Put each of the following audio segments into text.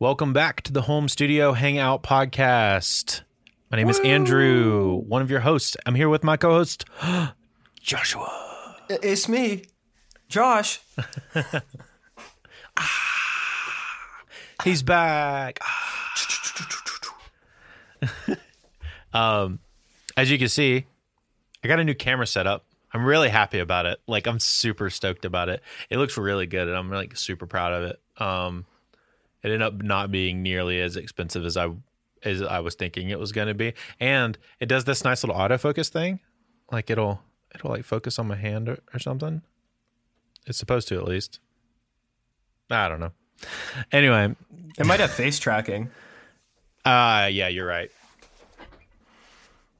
Welcome back to the Home Studio Hangout podcast. My name is Andrew, one of your hosts. I'm here with my co host, Joshua. It's me, Josh. He's back. um, as you can see, I got a new camera set up. I'm really happy about it. Like I'm super stoked about it. It looks really good, and I'm like super proud of it. Um, it ended up not being nearly as expensive as I as I was thinking it was going to be, and it does this nice little autofocus thing. Like it'll it'll like focus on my hand or, or something. It's supposed to at least. I don't know. Anyway, It might have face tracking. uh yeah, you're right.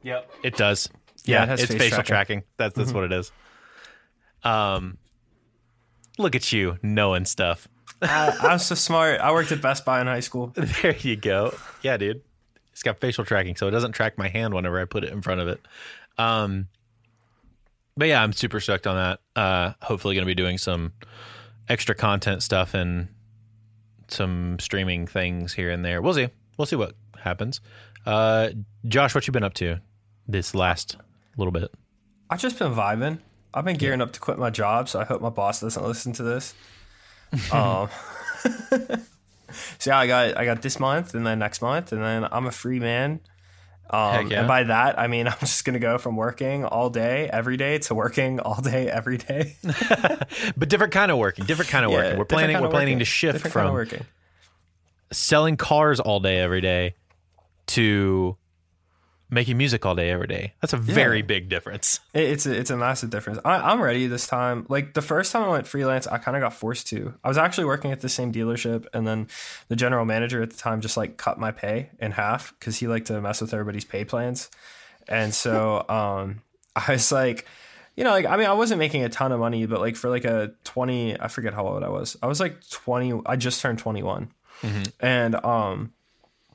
Yep. It does. Yeah, Yeah, it has it's face facial tracking. tracking. That's that's what it is. Um, look at you knowing stuff. I, I was so smart. I worked at Best Buy in high school. There you go. Yeah, dude. It's got facial tracking, so it doesn't track my hand whenever I put it in front of it. Um, but yeah, I'm super stoked on that. Uh, hopefully, going to be doing some extra content stuff and some streaming things here and there. We'll see. We'll see what happens. Uh, Josh, what you been up to this last little bit? I've just been vibing. I've been gearing up to quit my job, so I hope my boss doesn't listen to this. um, so yeah, I got I got this month and then next month, and then I'm a free man. Um, yeah. And by that, I mean I'm just gonna go from working all day every day to working all day every day. But different kind of working. Different kind of Yeah, working. We're planning. We're planning working. to shift Different kind of from working. selling cars all day every day to making music all day every day. That's a very big difference. It's a, it's a massive difference. I, I'm ready this time. Like the first time I went freelance, I kind of got forced to. I was actually working at the same dealership, and then the general manager at the time just like cut my pay in half because he liked to mess with everybody's pay plans. And so um, I was like, you know, like I mean, I wasn't making a ton of money, but like for like a 20, I forget how old I was. I was like 20. I just turned 21, and um,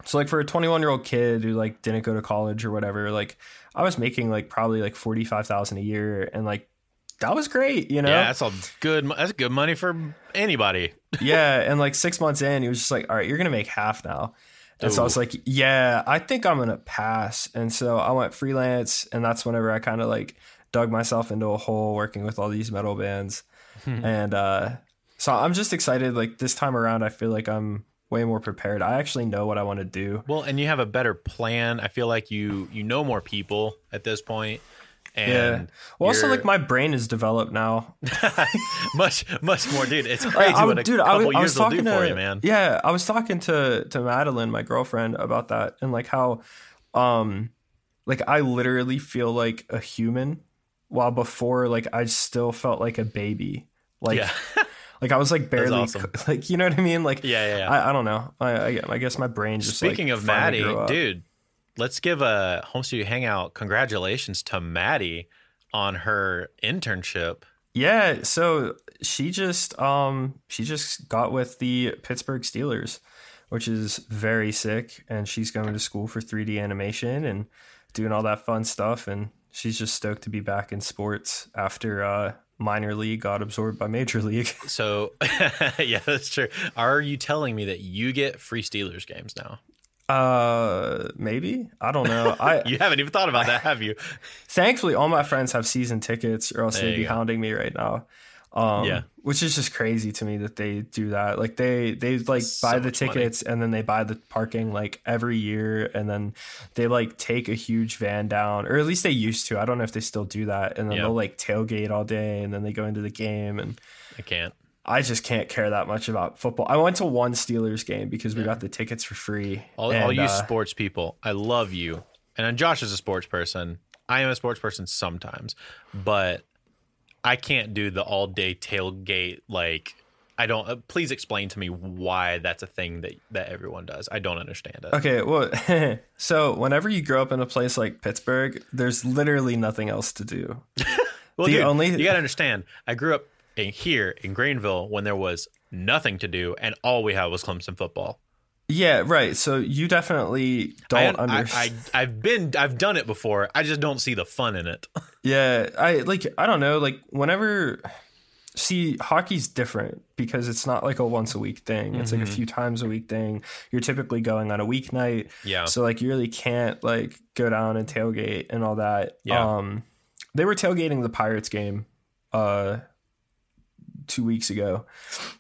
so like for a 21 year old kid who like didn't go to college or whatever, like I was making like probably like 45,000 a year and like that was great, you know? Yeah, that's all good. That's good money for anybody. yeah. And like six months in, he was just like, all right, you're going to make half now. And so I was like, yeah, I think I'm going to pass. And so I went freelance. And that's whenever I kind of like dug myself into a hole working with all these metal bands. and uh, so I'm just excited. Like this time around, I feel like I'm way more prepared. I actually know what I want to do. Well, and you have a better plan. I feel like you you know more people at this point, Yeah. and Well, also, like my brain is developed now. much much more, dude. It's crazy I, what a dude, couple I was, I years was will do talking to for you, man. yeah, I was talking to to Madeline, my girlfriend, about that and like how, um, like I literally feel like a human, while before like I still felt like a baby. Like, Yeah. like I was like barely awesome. like you know what I mean. Like, Yeah, yeah, yeah. I, I don't know. I, I I guess my brain just Speaking like, of Maddie, dude, let's give a home studio hangout congratulations to Maddie on her internship. Yeah, so she just um she just got with the Pittsburgh Steelers, which is very sick and she's going to school for 3D animation and doing all that fun stuff and she's just stoked to be back in sports after uh minor league got absorbed by major league. So, yeah, that's true. Are you telling me that you get free Steelers games now? Uh maybe? I don't know. I You haven't even thought about that, have you? thankfully all my friends have season tickets or else There they'd be go. hounding me right now um Yeah. which is just crazy to me that they do that like they they like So buy the much money. tickets and then they buy the parking like every year and then they like take a huge van down or at least they used to i don't know if they still do that and then Yeah. they'll like tailgate all day and then they go into the game and I can't. i just can't care that much about football i went to one steelers game because we got the tickets for free All, and, all you uh, sports people, I love you. And then Josh is a sports person. I am a sports person sometimes, but I can't do the all day tailgate like I don't. Uh, please explain to me why that's a thing that that everyone does. I don't understand it. Okay, well, so whenever you grow up in a place like Pittsburgh, there's literally nothing else to do. Well, The dude, only- you gotta understand. I grew up in here in Greenville when there was nothing to do, and all we had was Clemson football. Yeah, right. So you definitely don't I, understand. I, I've been, I've done it before. I just don't see the fun in it. Yeah, I like I don't know, like whenever see hockey's different because it's not like a once a week thing. It's like a Mhm. few times a week thing. You're typically going on a weeknight. Yeah. So like you really can't like go down and tailgate and all that. Yeah. Um they were tailgating the Pirates game uh 2 weeks ago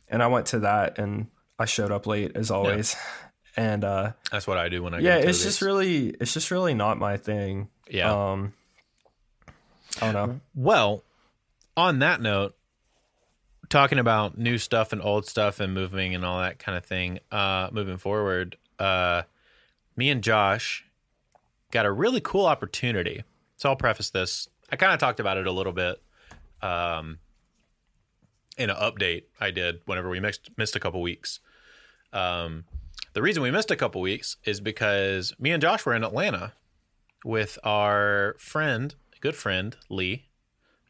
and I went to that and I showed up late as always. And uh That's what I do when I. yeah, it's just really it's just really not my thing. yeah. Um I don't know. Well, on that note, talking about new stuff and old stuff and moving and all that kind of thing, uh, moving forward, uh, me and Josh got a really cool opportunity. So I'll preface this. I kind of talked about it a little bit um, in an update I did whenever we missed, missed a couple weeks. Um, the reason we missed a couple weeks is because me and Josh were in Atlanta with our friend, good friend Lee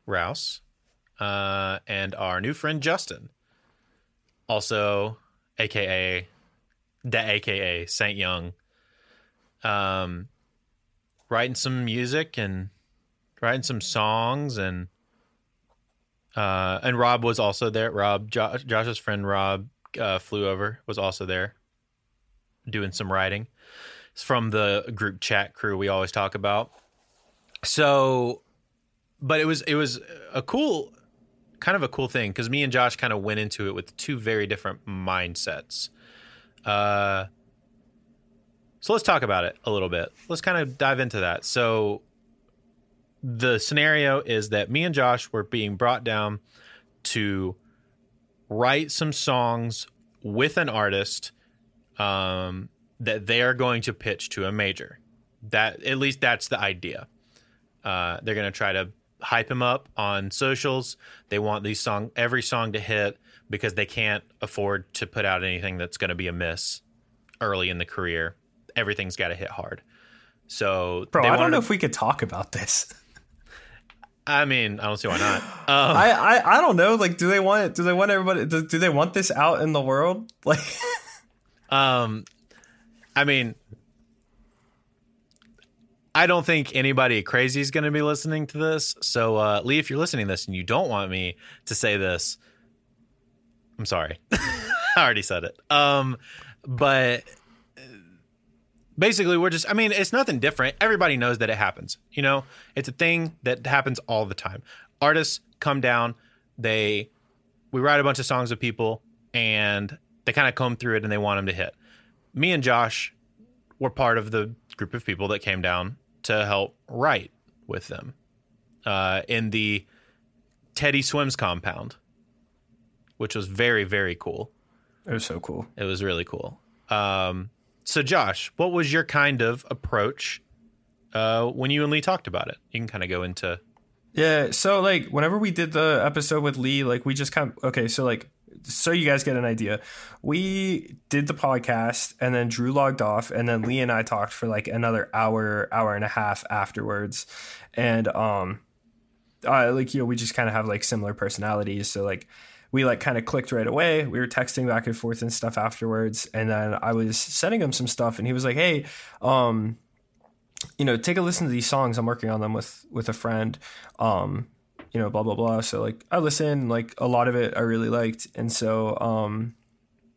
Rouse, uh, and our new friend Justin, also AKA the AKA Saint Young, um, writing some music and writing some songs and uh, and Rob was also there. Rob, Josh, Josh's friend Rob, uh, flew over, was also there, doing some writing. It's from the group chat crew we always talk about. So, but it was it was a cool, kind of a cool thing because me and Josh kind of went into it with two very different mindsets. Uh, so let's talk about it a little bit. Let's kind of dive into that. So, the scenario is that me and Josh were being brought down to write some songs with an artist um, that they are going to pitch to a major. That at least that's the idea. Uh, they're going to try to hype him up on socials. They want these song every song to hit because they can't afford to put out anything that's going to be a miss early in the career. Everything's got to hit hard. So, Bro, I don't know if we could talk about this. I mean, I don't see why not. Um, I, I I don't know. Like, do they want it? Do they want everybody? Do, do they want this out in the world? Like, Um, I mean, I don't think anybody crazy is going to be listening to this. So, uh, Lee, if you're listening to this and you don't want me to say this, I'm sorry. I already said it. Um, but basically, we're just, I mean, it's nothing different. Everybody knows that it happens. You know, it's a thing that happens all the time. Artists come down, they, we write a bunch of songs with people, and they kind of comb through it and they want them to hit. Me and Josh were part of the group of people that came down to help write with them uh, in the Teddy Swims compound, which was very, very cool. it was so cool. It was really cool. Um, so, Josh, what was your kind of approach uh, when you and Lee talked about it? You can kind of go into. Yeah. So like, whenever we did the episode with Lee, like we just kind of okay. So like, so you guys get an idea, we did the podcast and then Drew logged off, and then Lee and I talked for like another hour, hour and a half afterwards, and um, uh, like you know, we just kind of have like similar personalities, so like. We like kind of clicked right away. We were texting back and forth and stuff afterwards, and then I was sending him some stuff, and he was like, "Hey, um, you know, take a listen to these songs. I'm working on them with with a friend. Um, you know, blah blah blah. So like I listened, like a lot of it I really liked. And so um,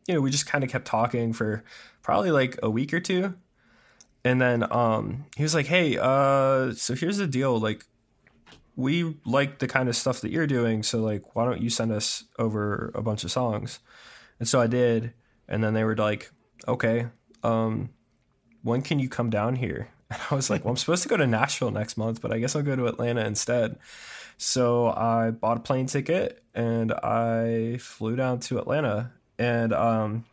you know, we just kind of kept talking for probably like a week or two. And then um he was like, Hey, uh, so here's the deal, like we like the kind of stuff that you're doing, so like why don't you send us over a bunch of songs? And so I did, and then they were like, Okay, um, when can you come down here? And I was like, well, I'm supposed to go to Nashville next month, but I guess I'll go to Atlanta instead. So I bought a plane ticket and I flew down to Atlanta. And um,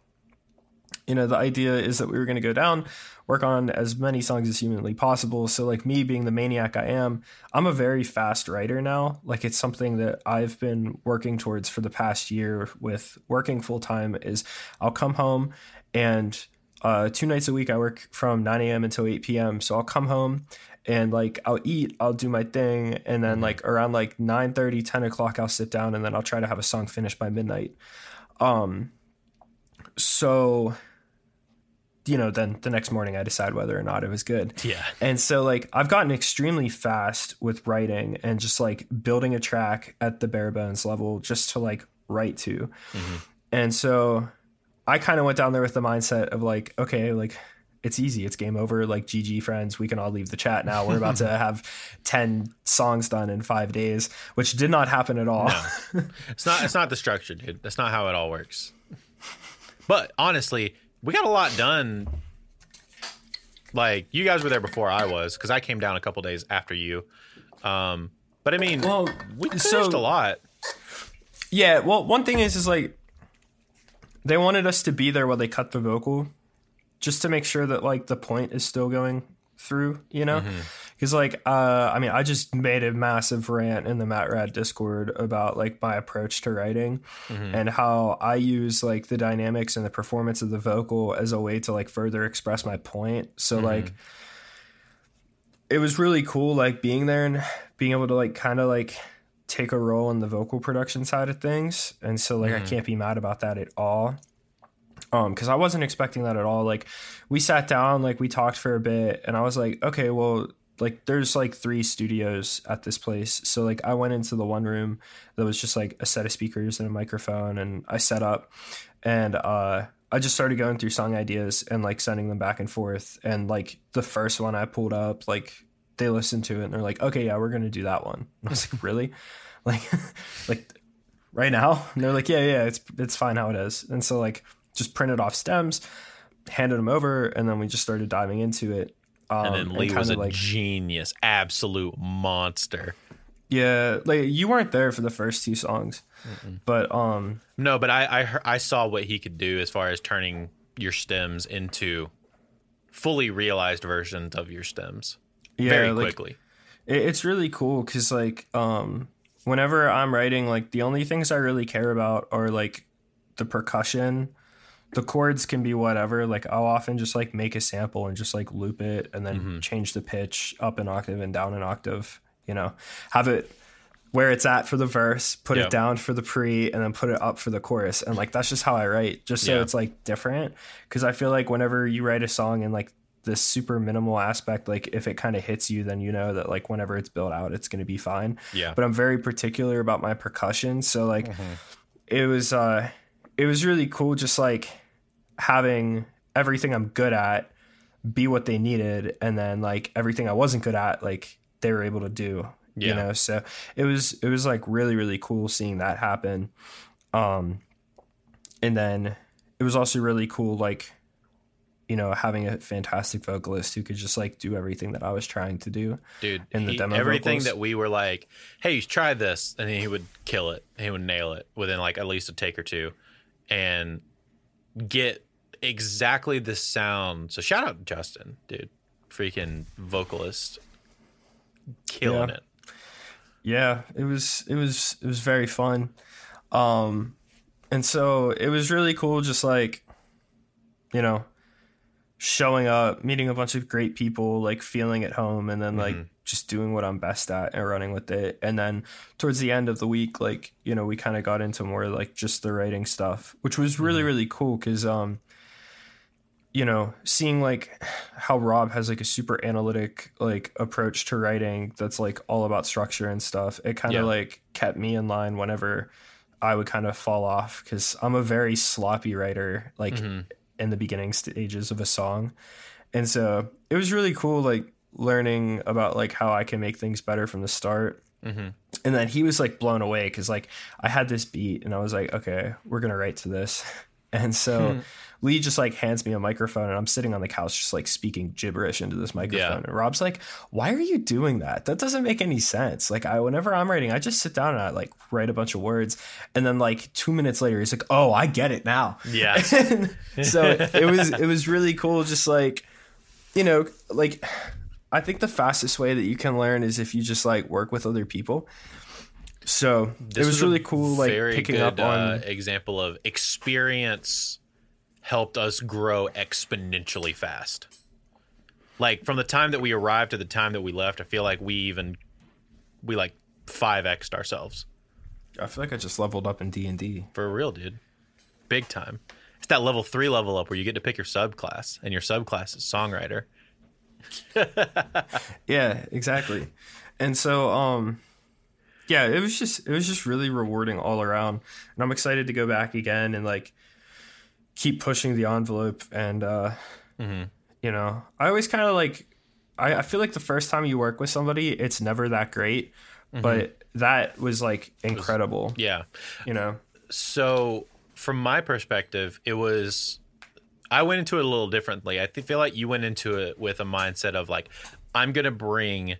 you know, the idea is that we were going to go down, work on as many songs as humanly possible. So, like me being the maniac I am, I'm a very fast writer now. Like it's something that I've been working towards for the past year with working full time. Is I'll come home and uh, two nights a week I work from 9 a.m. until 8 p.m. So I'll come home and like I'll eat, I'll do my thing, and then like around like 9 30, 10 o'clock, I'll sit down and then I'll try to have a song finished by midnight. Um, so you know, then the next morning I decide whether or not it was good. Yeah. And so like I've gotten extremely fast with writing and just like building a track at the bare bones level just to like write to. Mm-hmm. And so I kind of went down there with the mindset of like, okay, like it's easy. It's game over. Like GG friends, we can all leave the chat now. We're about to have 10 songs done in 5 days, which did not happen at all. No. it's not it's not the structure, dude. That's not how it all works. But honestly, we got a lot done. Like you guys were there before I was because I came down a couple days after you. Um, but I mean, Well, we finished so- a lot. Yeah, well, one thing is is like they wanted us to be there while they cut the vocal, just to make sure that like the point is still going through, you know? Because like, uh, I mean, I just made a massive rant in the Matt Rad Discord about like my approach to writing and how I use like the dynamics and the performance of the vocal as a way to like further express my point. So like. It was really cool, like being there and being able to like kind of like take a role in the vocal production side of things. And so like i can't be mad about that at all. Um because i wasn't expecting that at all. Like we sat down like we talked for a bit and i was like okay well like there's like three studios at this place so like i went into the one room that was just like a set of speakers and a microphone and i set up and uh I just started going through song ideas and like sending them back and forth. And like the first one I pulled up, like they listened to it and they're like, okay, yeah, we're gonna do that one. And I was like, really? like, like right now? And they're like, yeah, yeah, it's it's fine how it is. And so like just printed off stems, handed them over, and then we just started diving into it. Um, And then Lee was kinda, a genius, absolute monster. yeah, like you weren't there for the first two songs, but um, No, but I I, I saw what he could do as far as turning your stems into fully realized versions of your stems yeah, very like, quickly. it, it's really cool because like um whenever i'm writing like the only things i really care about are like the percussion the chords can be whatever. Like i'll often just like make a sample and just like loop it and then change the pitch up an octave and down an octave you know? Have it where it's at for the verse put Yeah. it down for the pre and then put it up for the chorus. And like that's just how i write just so Yeah. it's like different. Because i feel like whenever you write a song in like this super minimal aspect like if it kind of hits you then you know that like whenever it's built out it's going to be fine. Yeah. but i'm very particular about my percussion. So like it was uh it was really cool just like having everything i'm good at be what they needed and then like everything i wasn't good at like they were able to do you know so it was it was like really really cool seeing that happen um and then it was also really cool like you know having a fantastic vocalist who could just like do everything that i was trying to do dude. in the he- demo everything vocals. that we were like, "Hey, try this," and he would kill it. He would nail it within like at least a take or two, and get exactly the sound. So shout out Justin, dude, freaking vocalist, killing Yeah. it. yeah it was it was it was very fun um and so it was really cool just like you know showing up meeting a bunch of great people like feeling at home and then like just doing what i'm best at and running with it and then towards the end of the week like you know we kind of got into more like just the writing stuff which was really really cool because um you know seeing like how rob has like a super analytic like approach to writing that's like all about structure and stuff it kind of Yeah. like kept me in line whenever i would kind of fall off because i'm a very sloppy writer like in the beginning stages of a song and so it was really cool like learning about like how i can make things better from the start Mm-hmm. and then he was like blown away because like i had this beat and i was like okay we're gonna write to this And so hmm. Lee just like hands me a microphone and I'm sitting on the couch just like speaking gibberish into this microphone. Yeah. And Rob's like, "Why are you doing that? That doesn't make any sense." Like I whenever I'm writing, I just sit down and I like write a bunch of words and then like 2 minutes later he's like, "Oh, I get it now." Yeah. so it was it was really cool just like you know, like I think the fastest way that you can learn is if you just like work with other people. So it was, a really cool, like picking good, up on. uh, example of experience helped us grow exponentially fast. Like from the time that we arrived to the time that we left, I feel like we even we like five xed ourselves I feel like I just leveled up in D and D. for real, dude. Big time. It's that level three level up where you get to pick your subclass, and your subclass is songwriter. Yeah, exactly. And so, um, yeah, it was just it was just really rewarding all around, and I'm excited to go back again and like keep pushing the envelope. And uh, you know, I always kind of like I, I feel like the first time you work with somebody, it's never that great, but that was like incredible. Yeah. You know, so from my perspective it was i went into it a little differently i feel like you went into it with a mindset of like i'm gonna bring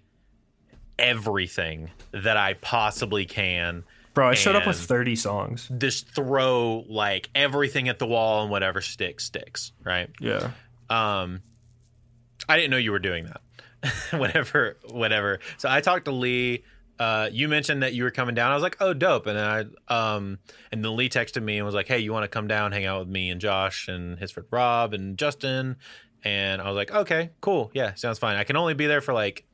everything that i possibly can bro, I showed up with 30 songs. just throw like everything at the wall and whatever sticks sticks right? Yeah. um i didn't know you were doing that. Whatever whatever. So i talked to lee. Uh you mentioned that you were coming down. I was like oh dope. And then i um and then lee texted me and was like hey you want to come down hang out with me and josh and his friend rob and justin? And i was like okay cool. Yeah sounds fine. I can only be there for like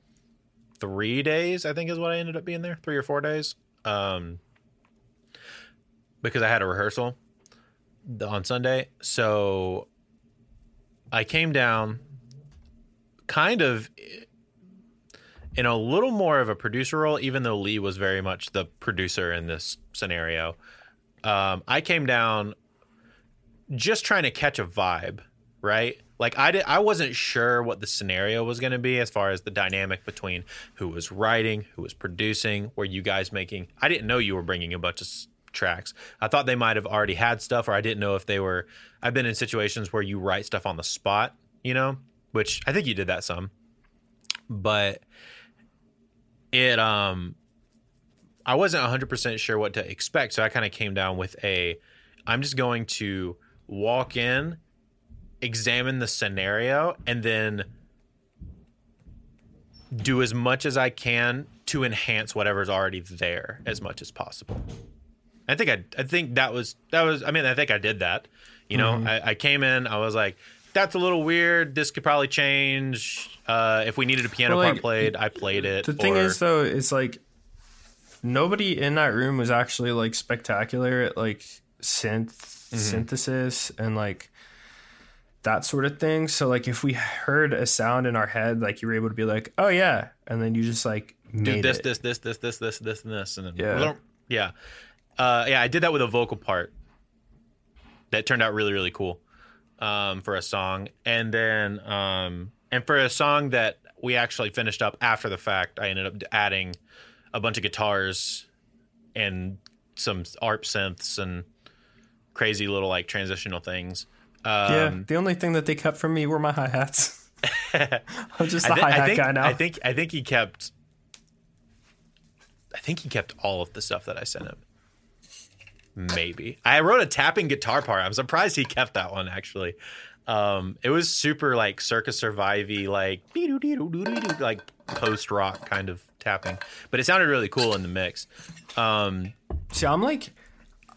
three days i think is what i ended up being there three or four days um because i had a rehearsal on sunday so I came down kind of in a little more of a producer role, even though Lee was very much the producer in this scenario. Um, I came down just trying to catch a vibe, right? Like I did, I wasn't sure what the scenario was going to be as far as the dynamic between who was writing, who was producing, were you guys making? I didn't know you were bringing a bunch of s- tracks. I thought they might have already had stuff, or I didn't know if they were. I've been in situations where you write stuff on the spot, you know, which I think you did that some, but it um I wasn't 100% sure what to expect, so I kind of came down with a I'm just going to walk in, examine the scenario and then do as much as I can to enhance whatever's already there as much as possible. I think I I think that was that was I mean I think I did that. You know, I, I came in, I was like, that's a little weird. This could probably change. Uh, if we needed a piano Well, part played, I played it. The thing or- is, though, it's like nobody in that room was actually like spectacular at like synth Mm-hmm. synthesis and like that sort of thing. So like if we heard a sound in our head, like you were able to be like, oh yeah, and then you just like do this, it. this, this, this, this, this, this, and this, and then Yeah. yeah, uh, yeah. I did that with a vocal part that turned out really, really cool um, for a song, and then um, and for a song that we actually finished up after the fact, I ended up adding a bunch of guitars and some ARP synths and crazy little like transitional things. Um, yeah, the only thing that they kept from me were my hi hats. I'm just the hi hat guy now. I think I think he kept I think he kept all of the stuff that I sent him. Maybe. I wrote a tapping guitar part. I'm surprised he kept that one actually. Um, it was super like Circa Survivey, like like post rock kind of tapping, but it sounded really cool in the mix. Um, See, I'm like,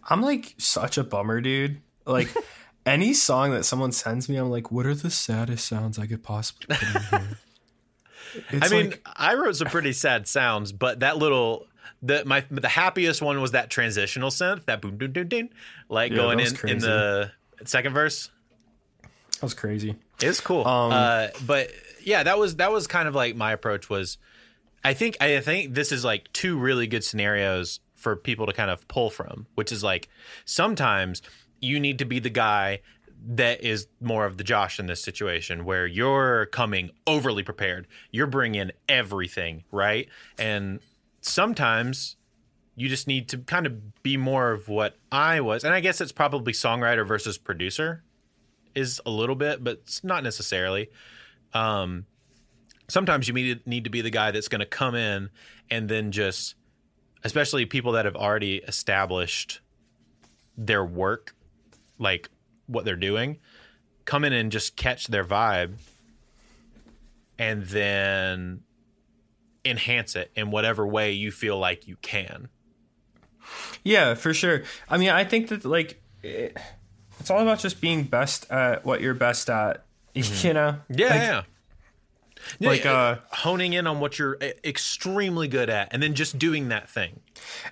I'm like such a bummer, dude. Like, any song that someone sends me, I'm like, what are the saddest sounds I could possibly put in here? I mean, like- I wrote some pretty sad sounds, but that little the my the happiest one was that transitional synth, that boom boom boom boom, like Yeah, going in in the second verse. that was crazy. It's cool. Um, uh, but yeah, that was that was kind of like my approach was. I think I think this is like two really good scenarios for people to kind of pull from, which is like sometimes you need to be the guy that is more of the Josh in this situation where you're coming overly prepared. You're bringing everything, right? And sometimes you just need to kind of be more of what I was. And I guess it's probably songwriter versus producer is a little bit, but it's not necessarily. Um, sometimes you need, need to be the guy that's going to come in and then just, especially people that have already established their work, like what they're doing, come in and just catch their vibe and then enhance it in whatever way you feel like you can. Yeah, for sure. I mean, I think that like it, it's all about just being best at what you're best at. You mm-hmm. know? Yeah, Like, yeah. Like, uh, honing in on what you're e- extremely good at and then just doing that thing.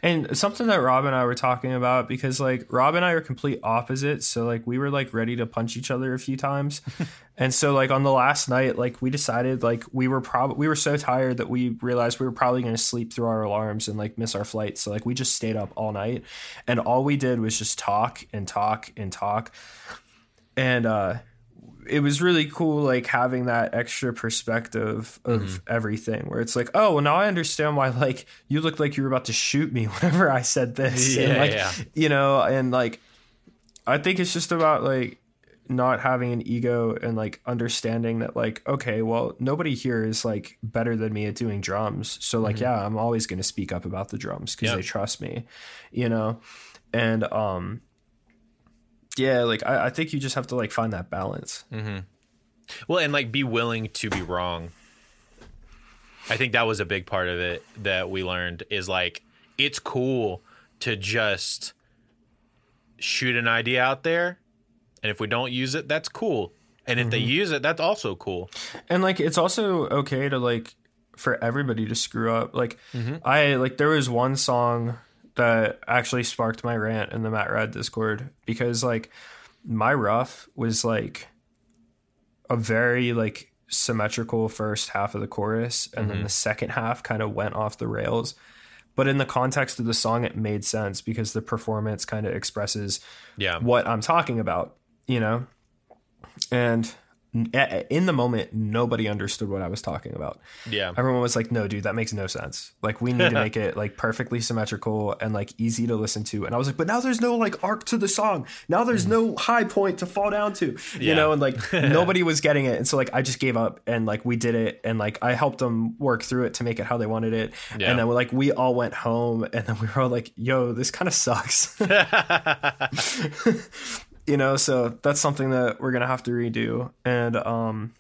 And something that Rob and I were talking about because like Rob and I are complete opposites, so like we were like ready to punch each other a few times. and so like on the last night, like we decided like we were probably we were so tired that we realized we were probably going to sleep through our alarms and like miss our flight. So like we just stayed up all night and all we did was just talk and talk and talk. And uh it was really cool like having that extra perspective of Mm-hmm. everything where it's like oh well now i understand why like you looked like you were about to shoot me whenever i said this and Yeah, like yeah. you know and like i think it's just about like not having an ego and like understanding that like okay well nobody here is like better than me at doing drums so like yeah i'm always going to speak up about the drums because Mm-hmm. They trust me you know and um yeah like I, I think you just have to like find that balance mm-hmm. Well, and like be willing to be wrong. I think that was a big part of it that we learned is like it's cool to just shoot an idea out there and if we don't use it that's cool. And if they mm-hmm. use it that's also cool. and like it's also okay to like for everybody to screw up like mm-hmm. i like there was one song that actually sparked my rant in the matt rad discord because like my rough was like a very like symmetrical first half of the chorus and then mm-hmm. the second half kind of went off the rails but in the context of the song it made sense because the performance kind of expresses Yeah. what I'm talking about, you know? And in the moment, nobody understood what I was talking about. Yeah. Everyone was like, no, dude, that makes no sense. Like, we need to make it like perfectly symmetrical and like easy to listen to. And I was like, but now there's no like arc to the song. Now there's no high point to fall down to, you. Yeah. know? And like, nobody was getting it. And so, like, I just gave up and like, we did it. And like, I helped them work through it to make it how they wanted it. Yeah. And then, we like, we all went home and then we were all like, yo, this kind of sucks. you know so that's something that we're gonna have to redo and um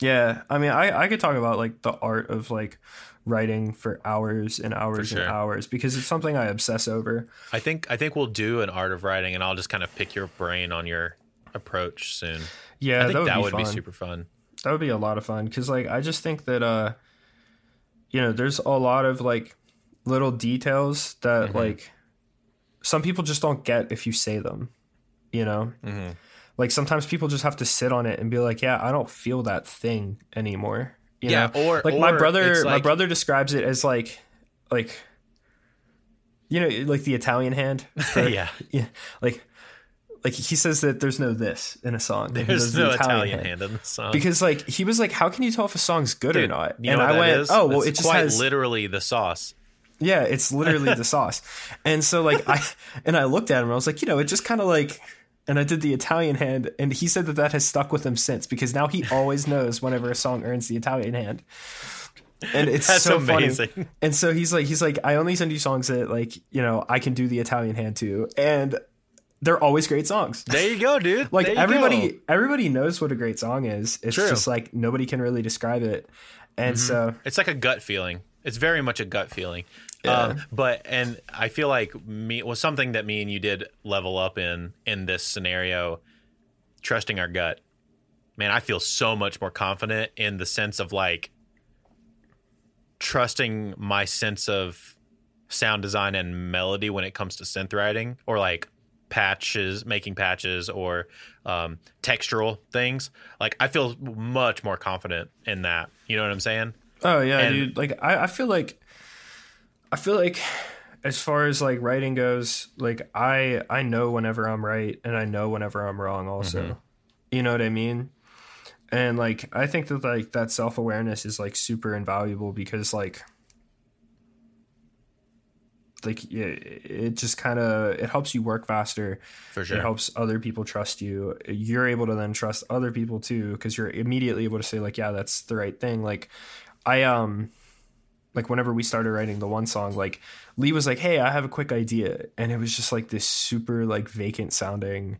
yeah i mean i i could talk about like the art of like writing for hours and hours sure. and hours because it's something i obsess over I think I think we'll do an art of writing and I'll just kind of pick your brain on your approach soon. yeah I think that would, that be, would be super fun. that would be a lot of fun because like i just think that uh you know there's a lot of like little details that Mm-hmm. like some people just don't get if you say them you know Mm-hmm. like sometimes people just have to sit on it and be like yeah i don't feel that thing anymore you Yeah, know? or- like my brother it's my brother describes it as like like you know like the italian hand for- yeah. yeah like like he says that there's no this in a song There's does the no Italian hand in the song. because like he was like, "How can you tell if a song's good or not?" you know and I went, is? "Oh, well, it's it quite has literally the sauce. yeah, it's literally the sauce." And so like I and I looked at him, and I was like, you know, it just kind of like. And I did the Italian hand, and he said that that has stuck with him since because now he always knows whenever a song earns the Italian hand. And it's That's so amazing. funny. And so he's like, he's like, I only send you songs that like, you know, I can do the Italian hand too, and they're always great songs. There you go, dude. like everybody go. everybody knows what a great song is it's True. just like nobody can really describe it and mm-hmm. so It's like a gut feeling. It's very much a gut feeling. Um, but and I feel like me was something that me and you did level up in in this scenario, trusting our gut. Man, I feel so much more confident in the sense of like trusting my sense of sound design and melody when it comes to synth writing or like patches, making patches or um, textural things. Like I feel much more confident in that. You know what I'm saying? oh yeah And- dude like I, I feel like i feel like as far as like writing goes like i i know whenever i'm right and i know whenever i'm wrong also. Mm-hmm. you know what i mean? And like i think that like that self-awareness is like super invaluable because like like it, it just kind of it helps you work faster. For sure. it helps other people trust you. You're able to then trust other people too because you're immediately able to say like yeah that's the right thing. Like i um like whenever we started writing the one song like lee was like hey i have a quick idea and it was just like this super like vacant sounding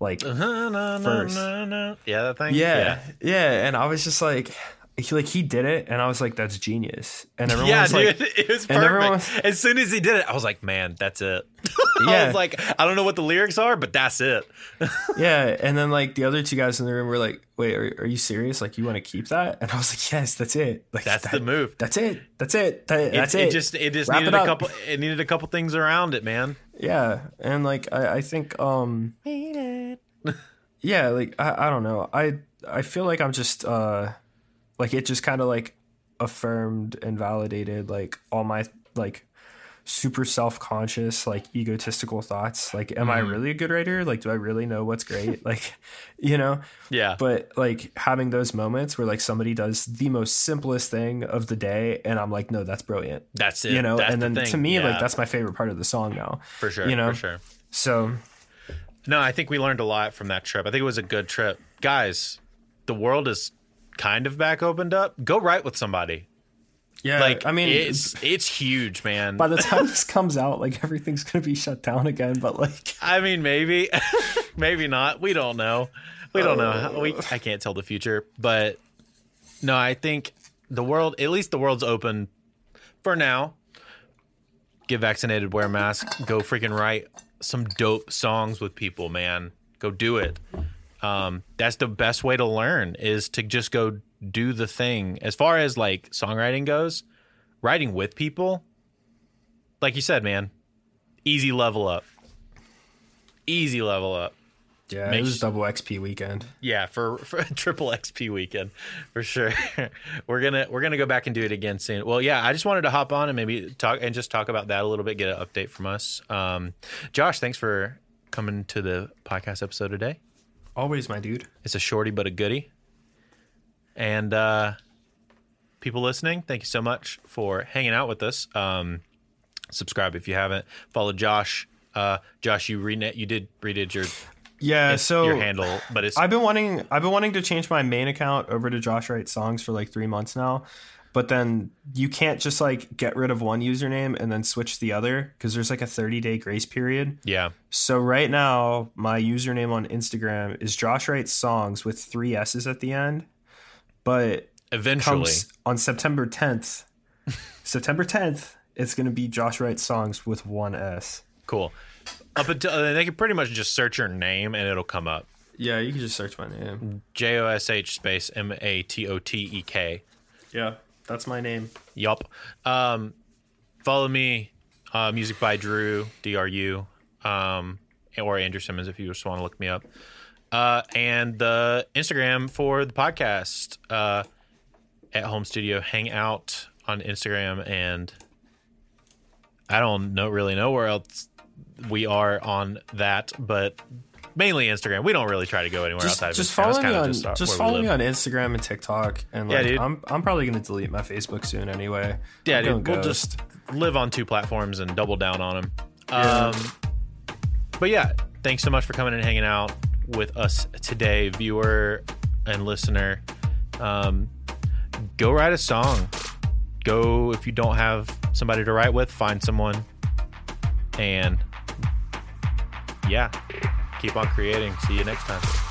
like Uh-huh, no, no, First. no. Yeah, that thing. yeah, yeah, and I was just like, he like he did it, and I was like, that's genius. And everyone Yeah, was dude, like, it was perfect. As soon as he did it, I was like, "Man, that's it." I Yeah. was like, "I don't know what the lyrics are, but that's it." yeah. And then like the other two guys in the room were like, wait, are, are you serious? Like you want to keep that? And I was like, yes, that's it. Like That's that- the move. That's it. That's it. That- that's it it. just it just Wrap needed it a couple. It needed a couple things around it, man. yeah. And like I, I think um yeah, like I, I don't know. I I feel like I'm just uh like it just kind of like affirmed and validated like all my like super self-conscious like egotistical thoughts like am i Mhm. really a good writer like do i really know what's great like you know Yeah, but like having those moments where like somebody does the most simplest thing of the day and i'm like no that's brilliant that's it. you know That's and then thing. to me Yeah, like that's my favorite part of the song now for sure. you know. for sure. so No, I think we learned a lot from that trip. I think it was a good trip, guys. The world is kind of back opened up. Go write with somebody. yeah Like, i mean it's it's huge, man. by the time this comes out like everything's gonna be shut down again but like I mean, maybe, maybe not. We don't know. We don't know. Uh. We I can't tell the future, but no, I think the world, at least the world's open for now. Get vaccinated, wear a mask, go freaking write some dope songs with people, man. Go do it. Um, that's the best way to learn is to just go do the thing. As far as like songwriting goes, writing with people, like you said, man, easy level up. Easy level up. yeah it Makes- was double xp weekend Yeah, for, for triple XP weekend, for sure. we're gonna we're gonna go back and do it again soon. Well, yeah, I just wanted to hop on and maybe talk and just talk about that a little bit, get an update from us. Um, Josh, thanks for coming to the podcast episode today. Always my dude It's a shorty but a goodie. And uh, people listening, thank you so much for hanging out with us. Um, subscribe if you haven't. Follow Josh. Uh, Josh, you renet you did redid your yeah so your handle, but it's I've been wanting I've been wanting to change my main account over to Josh Wright Songs for like three months now. But then you can't just like get rid of one username and then switch the other because there's like a 30 day grace period. yeah. So right now my username on Instagram is Josh Wright Songs with three S's at the end. But Eventually, on September 10th. September 10th, it's gonna be Josh Wright Songs with one S. Cool. Up until uh, they can pretty much just search your name and it'll come up. Yeah, you can just search my name. J O S H space M A T O T E K. Yeah, that's my name. Yup. Um, follow me. Uh, music by Drew D R U, um, or Andrew Simmons if you just want to look me up. Uh, and the Instagram for the podcast uh, at Home Studio Hangout on Instagram, and I don't know really know where else we are on that, but mainly Instagram. We don't really try to go anywhere Just, outside of just Instagram. follow me on just, uh, just follow me on Instagram and TikTok, and Yeah, dude. I'm I'm probably gonna delete my Facebook soon anyway. Yeah, I'm dude, we'll ghost. just live on two platforms and double down on them. Yeah. Um, but yeah, thanks so much for coming and hanging out with us today, viewer and listener. Um, go write a song. Go if you don't have somebody to write with, find someone, and yeah, keep on creating. See you next time.